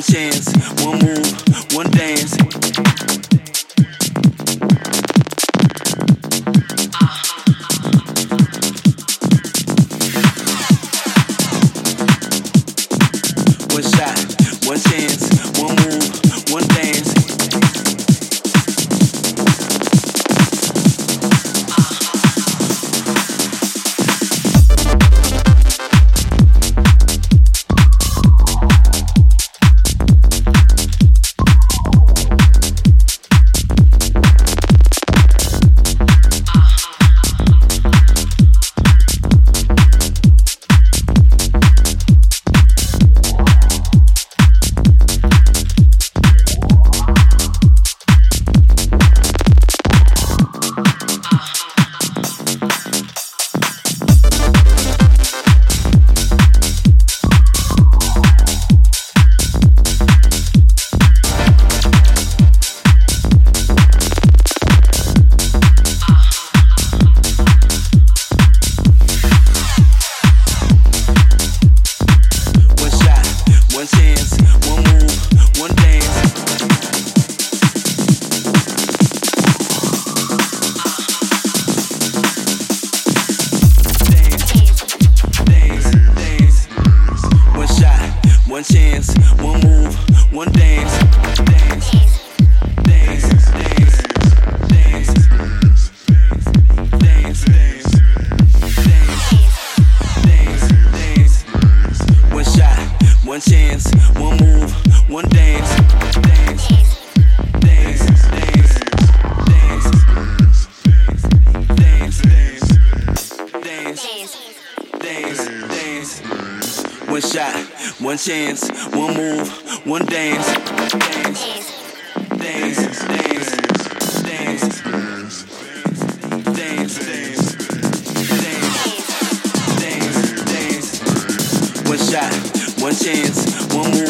one chance, one move, one dance. Dance, dance, dance, dance. Dance, dance, dance, dance. Dance, dance, dance, dance, dance, dance. One chance, one move, one dance, one dance, one chance, dance, dance, dance, dance, dance. Dance, dance, dance, dance. Dance, dance, dance, dance. One shot, one chance, one move, one dance. One shot, one chance, one move,